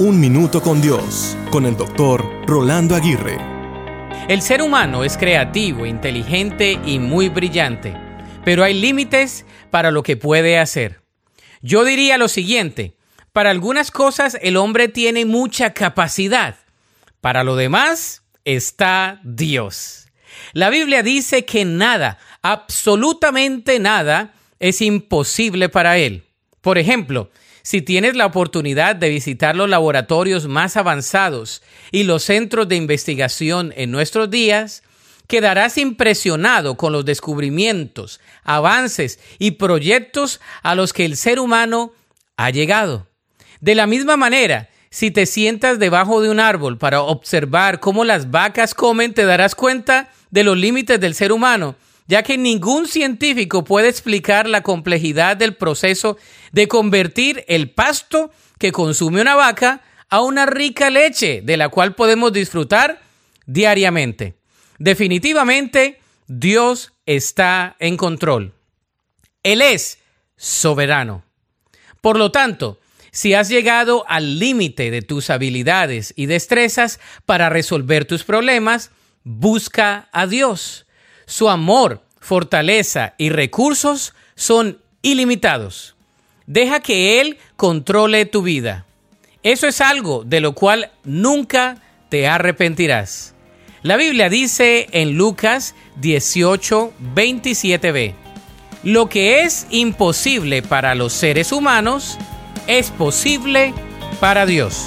Un Minuto con Dios, con el doctor Rolando Aguirre. El ser humano es creativo, inteligente y muy brillante, pero hay límites para lo que puede hacer. Yo diría lo siguiente, para algunas cosas el hombre tiene mucha capacidad, para lo demás está Dios. La Biblia dice que nada, absolutamente nada, es imposible para él. Por ejemplo, si tienes la oportunidad de visitar los laboratorios más avanzados y los centros de investigación en nuestros días, quedarás impresionado con los descubrimientos, avances y proyectos a los que el ser humano ha llegado. De la misma manera, si te sientas debajo de un árbol para observar cómo las vacas comen, te darás cuenta de los límites del ser humano ya que ningún científico puede explicar la complejidad del proceso de convertir el pasto que consume una vaca a una rica leche de la cual podemos disfrutar diariamente. Definitivamente, Dios está en control. Él es soberano. Por lo tanto, si has llegado al límite de tus habilidades y destrezas para resolver tus problemas, busca a Dios. Su amor, fortaleza y recursos son ilimitados. Deja que Él controle tu vida. Eso es algo de lo cual nunca te arrepentirás. La Biblia dice en Lucas 18, 27b, lo que es imposible para los seres humanos es posible para Dios.